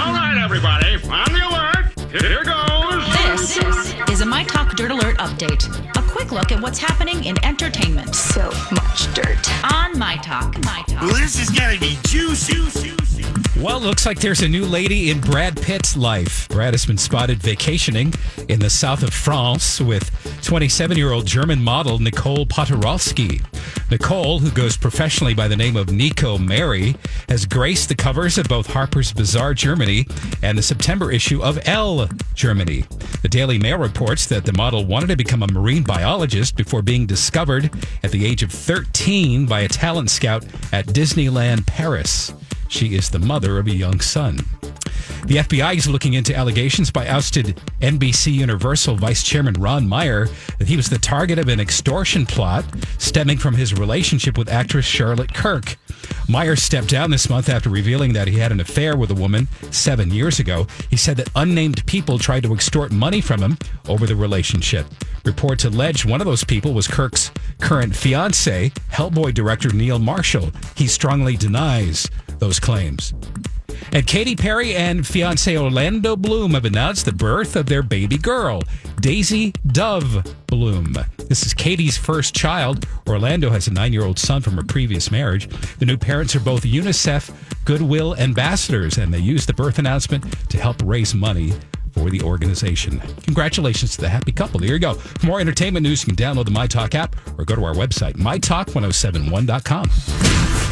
All right, everybody, on the alert. Here goes. This is a My Talk Dirt Alert update. A quick look at what's happening in entertainment. So much dirt. On My Talk. My Talk. Well, this is gonna be juicy. Well, looks like there's a new lady in Brad Pitt's life. Brad has been spotted vacationing in the south of France with 27 year old German model Nicole Poturalski. Nicole, who goes professionally by the name of Nico Mary, has graced the covers of both Harper's Bazaar Germany and the September issue of Elle Germany. The Daily Mail reports that the model wanted to become a marine biologist before being discovered at the age of 13 by a talent scout at Disneyland Paris. She is the mother of a young son. The FBI is looking into allegations by ousted NBC Universal Vice Chairman Ron Meyer that he was the target of an extortion plot stemming from his relationship with actress Charlotte Kirk. Meyer stepped down this month after revealing that he had an affair with a woman seven years ago. He said that unnamed people tried to extort money from him over the relationship. Reports allege one of those people was Kirk's current fiance, Hellboy director Neil Marshall. He strongly denies those claims. And Katy Perry and fiance Orlando Bloom have announced the birth of their baby girl, Daisy Dove Bloom. This is Katy's first child. Orlando has a nine year old son from her previous marriage. The new parents are both UNICEF Goodwill ambassadors, and they used the birth announcement to help raise money for the organization. Congratulations to the happy couple. There you go. For more entertainment news, you can download the MyTalk app or go to our website, mytalk1071.com.